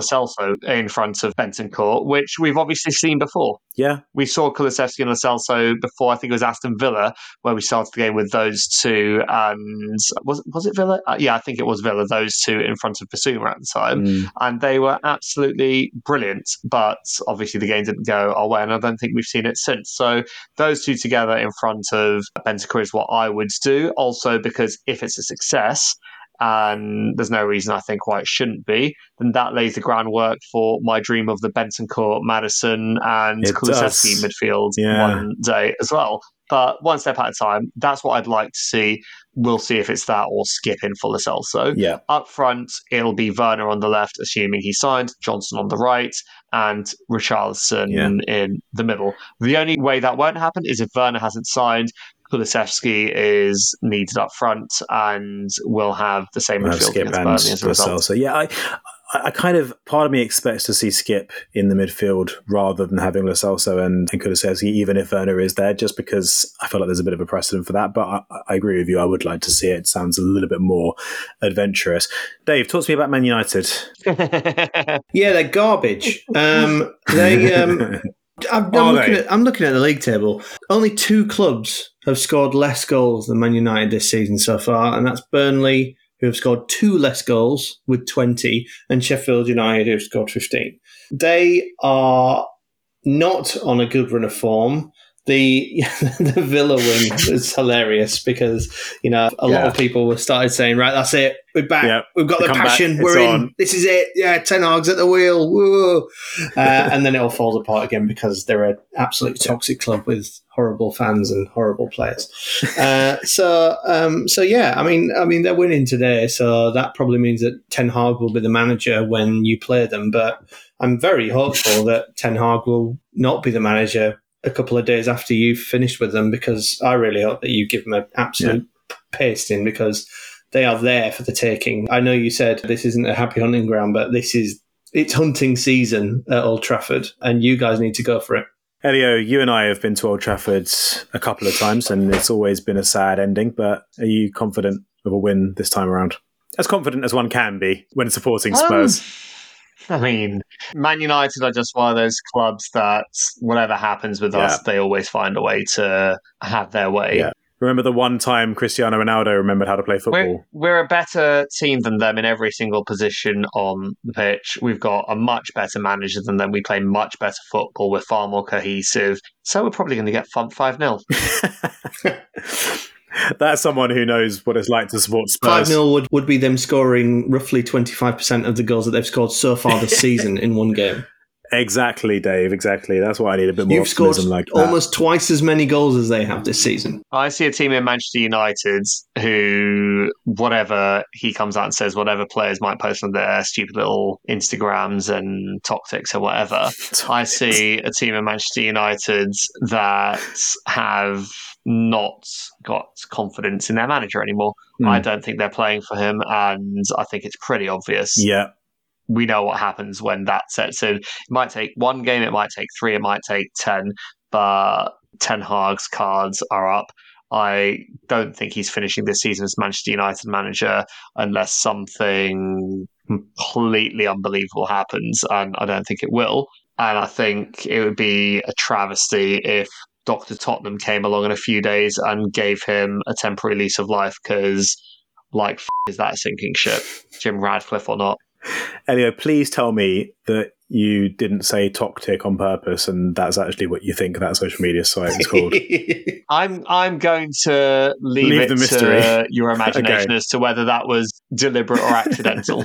in front of Bentancur, which we've obviously seen before. yeah. We saw Kulusevski and Lo Celso before, I think it was Aston Villa, where we started the game with those two. And was, was it Villa? Uh, yeah, I think it was Villa, those two in front of Bissouma at the time Mm. and they were absolutely brilliant. But obviously, the game didn't go our way, and I don't think we've seen it since. So those two together in front of Bentancur is what I would do. Also, because if it's a success. and there's no reason I think why it shouldn't be, then that lays the groundwork for my dream of the Benton Court, Maddison, and Kulusevski midfield Yeah. one day as well. But one step at a time, that's what I'd like to see. We'll see if it's that or skip in for Celso. Yeah. Up front, it'll be Werner on the left, assuming he signed, Johnson on the right, and Richarlison Yeah. in the middle. The only way that won't happen is if Werner hasn't signed, Kulusevski is needed up front, and we'll have the same We'll midfield and Burnley as a result. Celso. Yeah, I, I kind of part of me expects to see Skip in the midfield rather than having Lo Celso and, and Kulusevski, even if Werner is there, just because I feel like there's a bit of a precedent for that. But I, I agree with you. I would like to see it. It sounds a little bit more adventurous. Dave, talk to me about Man United. Yeah, they're garbage. Um, they. Um, I'm, I'm looking they? at I'm looking at the league table. Only two clubs have scored less goals than Man United this season so far, and that's Burnley, who have scored two less goals with 20, and Sheffield United, who have scored 15. They are not on a good run of form. The the Villa win was hilarious because you know a lot of people were started saying right that's it. We're back. Yeah. we've got The the, passion. We're in. on. this is it. Yeah Ten Hag's at the wheel. Woo uh, and then it all falls apart again because they're an absolute toxic club with horrible fans and horrible players. Uh, so, um, so yeah, I mean, I mean, they're winning today, so that probably means that Ten Hag will be the manager when you play them. But I'm very hopeful that Ten Hag will not be the manager a couple of days after you've finished with them, because I really hope that you give them an absolute pasting because they are there for the taking. I know you said this isn't a happy hunting ground, but this is it's hunting season at Old Trafford, and you guys need to go for it. Elio, you and I have been to Old Trafford a couple of times, and it's always been a sad ending. But are you confident of a win this time around? As confident as one can be when supporting Spurs. Um, I mean, Man United are just one of those clubs that whatever happens with us, they always find a way to have their way. Yeah. Remember the one time Cristiano Ronaldo remembered how to play football? We're, we're a better team than them in every single position on the pitch. We've got a much better manager than them. We play much better football. We're far more cohesive. So we're probably going to get 5 0. That's someone who knows what it's like to support Five Spurs. 0 would, would be them scoring roughly twenty five percent of the goals that they've scored so far this season in one game. Exactly, Dave. Exactly. That's why I need a bit more You've scored optimism like that. almost twice as many goals as they have this season. I see a team in Manchester United who, whatever he comes out and says, whatever players might post on their stupid little Instagrams and tactics or whatever, I see a team in Manchester United that have not got confidence in their manager anymore. Hmm. I don't think they're playing for him, and I think it's pretty obvious. Yeah. We know what happens when that sets in. It might take one game, it might take three, it might take ten, but Ten Hag's cards are up. I don't think he's finishing this season as Manchester United manager unless something completely unbelievable happens, and I don't think it will. And I think it would be a travesty if Dr. Tottenham came along in a few days and gave him a temporary lease of life because, like, f- is that a sinking ship, Jim Ratcliffe or not? Elio, please tell me that you didn't say Toctic on purpose and that's actually what you think that social media site is called. I'm I'm going to leave, Leave it the mystery. to your imagination Okay. as to whether that was deliberate or accidental.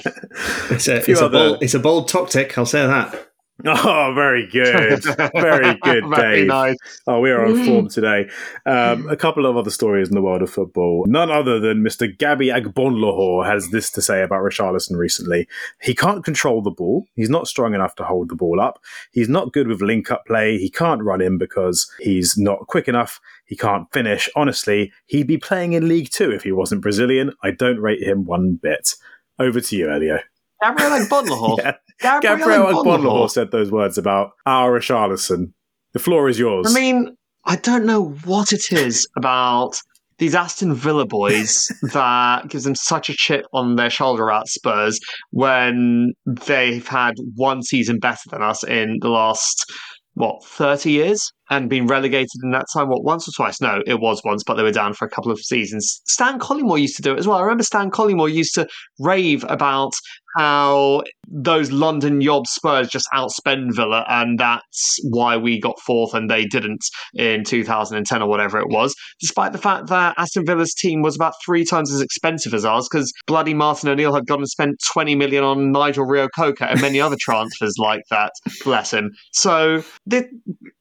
It's a, it's a, other- bold, it's a bold tactic, I'll say that. oh, very good. Very good, Very Dave. nice. Oh, we are on form today. Um, a couple of other stories in the world of football. None other than Mr. Gabby Agbonlahor has this to say about Richarlison recently. He can't control the ball. He's not strong enough to hold the ball up. He's not good with link-up play. He can't run in because he's not quick enough. He can't finish. Honestly, he'd be playing in League Two if he wasn't Brazilian. I don't rate him one bit. Over to you, Elio. Gabriel Agbonlahor. Yeah. Gabriel, Gabriel said those words about our Richarlison. The floor is yours. I mean, I don't know what it is about these Aston Villa boys that gives them such a chip on their shoulder at Spurs when they've had one season better than us in the last what 30 years and been relegated in that time. What once or twice? No, it was once, but they were down for a couple of seasons. Stan Collymore used to do it as well. I remember Stan Collymore used to rave about how those London Yob Spurs just outspend Villa, and that's why we got fourth and they didn't in 2010 or whatever it was. Despite the fact that Aston Villa's team was about three times as expensive as ours, because bloody Martin O'Neill had gone and spent 20 million on Nigel Reo-Coker and many other transfers like that. Bless him. So the,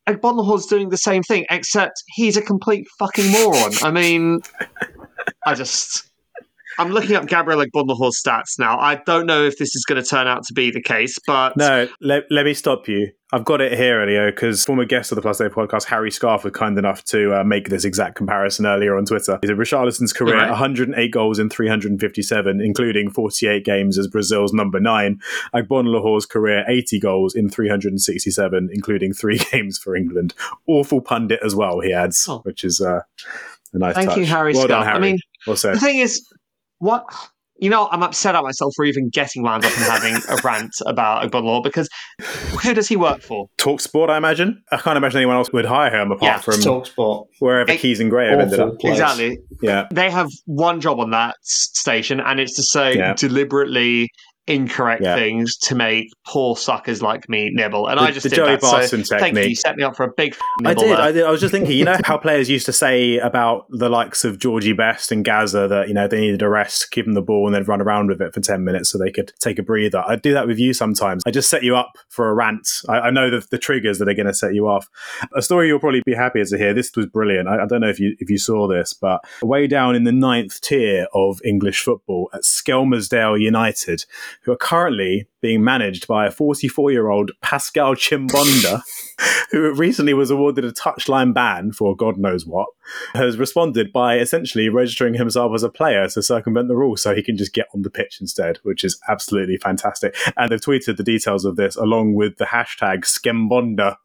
Agbonlahor's doing the same thing, except he's a complete fucking moron. I mean, I just. I'm looking up Gabriel Agbonlahor's stats now. I don't know if this is going to turn out to be the case, but No, let, let me stop you. I've got it here, Elio, because former guest of the Plus Dave podcast, Harry Scarf, was kind enough to uh, make this exact comparison earlier on Twitter. He said Richarlison's career, Right. 108 goals in 357, including 48 games as Brazil's number nine. Agbonlahor's career, 80 goals in 367, including three games for England. Awful pundit as well, he adds, Oh. which is uh, a nice thank touch. you, Harry well Scarf. Done, Harry. I mean, well the thing is, what you know, I'm upset at myself for even getting wound up and having a rant about Agbonlahor because who does he work for? Talk sport, I imagine. I can't imagine anyone else would hire him apart Yeah, from Talksport. wherever Hey, Keys and Gray have ended up. Place. Exactly. Yeah. They have one job on that station, and it's to say Yeah. deliberately incorrect Yeah. things to make poor suckers like me nibble. And The- I just the did Joey that. So Barton thank you. You set me up for a big f- I nibble did, there. I did. I was just thinking, you know how players used to say about the likes of Georgie Best and Gazza that, you know, they needed a rest, give them the ball and then run around with it for 10 minutes so they could take a breather. I do that with you sometimes. I just set you up for a rant. I, I know the, the triggers that are going to set you off. A story you'll probably be happier to hear. This was brilliant. I, I don't know if you, if you saw this, but way down in the ninth tier of English football at Skelmersdale United, who are currently being managed by a 44 year old Pascal Chimbonda, who recently was awarded a touchline ban for God knows what, has responded by essentially registering himself as a player to circumvent the rules so he can just get on the pitch instead, which is absolutely fantastic. And they've tweeted the details of this along with the hashtag Skembonda.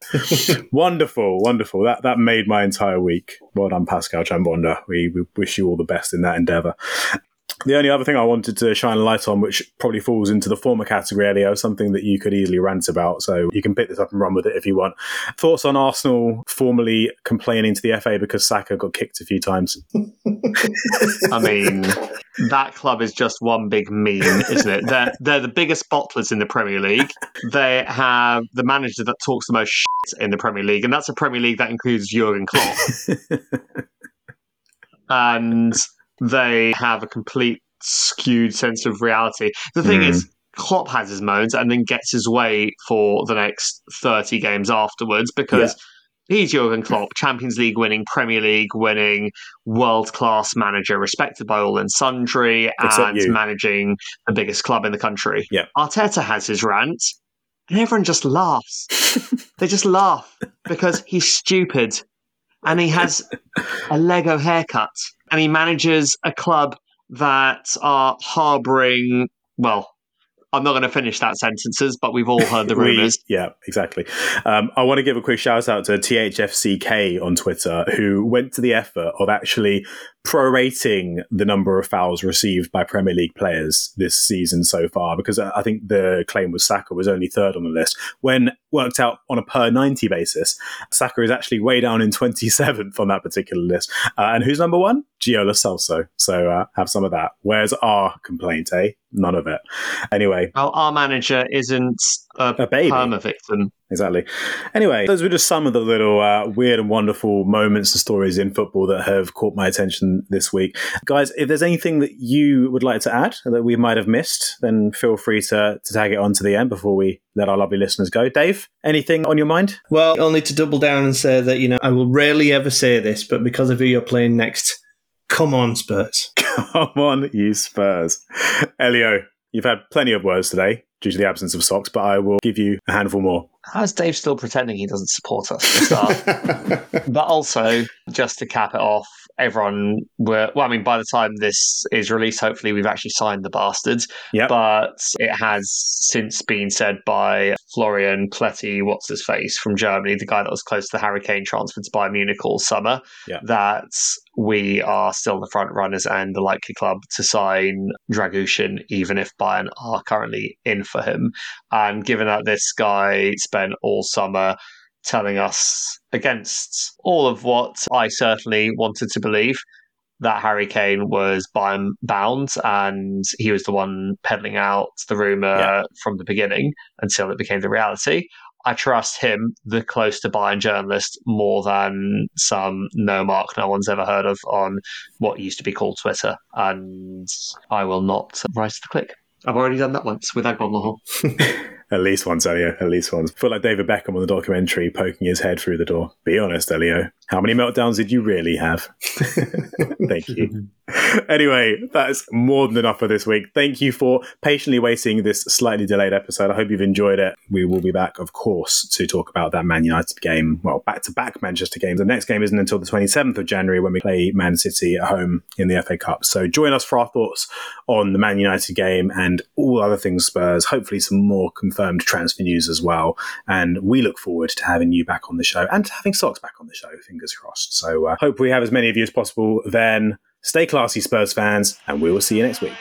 wonderful, wonderful. That that made my entire week. Well done, Pascal Chimbonda. We, we wish you all the best in that endeavour. The only other thing I wanted to shine a light on, which probably falls into the former category, Elio, something that you could easily rant about, so you can pick this up and run with it if you want. Thoughts on Arsenal formally complaining to the FA because Saka got kicked a few times? I mean, that club is just one big meme, isn't it? They're they're the biggest bottlers in the Premier League. They have the manager that talks the most shit in the Premier League, and that's a Premier League that includes Jurgen Klopp. and they have a complete skewed sense of reality. The thing Mm. is, Klopp has his moans and then gets his way for the next 30 games afterwards because he's Jurgen Klopp, Champions League winning, Premier League winning, world class manager, respected by all and sundry, Except and you. managing the biggest club in the country. Yeah. Arteta has his rant, and everyone just laughs. they just laugh because he's stupid and he has a Lego haircut and he manages a club that are harboring, well, I'm not going to finish that sentences, but we've all heard the We- rumors. yeah, exactly. Um, I want to give a quick shout out to THFCK on Twitter, who went to the effort of actually prorating the number of fouls received by Premier League players this season so far, because I think the claim was Saka was only third on the list. When worked out on a per 90 basis, Saka is actually way down in 27th on that particular list. Uh, and who's number one? Giola Celso. So uh, have some of that. Where's our complaint, eh? None of it. Anyway, Well, our manager isn't a, A baby. perma victim. Exactly. Anyway, those were just some of the little uh, weird and wonderful moments and stories in football that have caught my attention this week. Guys, if there's anything that you would like to add that we might have missed, then feel free to, to tag it on to the end before we let our lovely listeners go. Dave, anything on your mind? Well, only to double down and say that, you know, I will rarely ever say this, but because of who you're playing next, come on, Spurs. Come on, you Spurs. Elio, you've had plenty of words today due to the absence of socks, but I will give you a handful more. How's Dave still pretending he doesn't support us but also, just to cap it off, everyone were well. I mean, by the time this is released, hopefully we've actually signed the bastards. Yep. But it has since been said by Florian Kletti, what's his face from Germany, the guy that was close to the Hurricane transfer to Bayern Munich all summer, Yeah. that we are still the front runners and the likely club to sign Dragusin, even if Bayern are currently in for him. And given that this guy spent all summer telling us against all of what I certainly wanted to believe that Harry Kane was bound and he was the one peddling out the rumor yeah. from the beginning until it became the reality. I trust him, the close to Bayern journalist, more than some no mark no one's ever heard of on what used to be called Twitter. And I will not rise to the click. I've already done that once with Agbon At least once, Elio. At least once. I feel like David Beckham on the documentary poking his head through the door. Be honest, Elio. How many meltdowns did you really have? Thank you. anyway, that's more than enough for this week. Thank you for patiently waiting this slightly delayed episode. I hope you've enjoyed it. We will be back, of course, to talk about that Man United game. Well, back to back Manchester games. The next game isn't until the 27th of January when we play Man City at home in the FA Cup. So join us for our thoughts on the Man United game and all other things Spurs. Hopefully, some more confirmed transfer news as well. And we look forward to having you back on the show and having Socks back on the show. Fingers crossed. So, uh, hope we have as many of you as possible then. Stay classy, Spurs fans, and we will see you next week.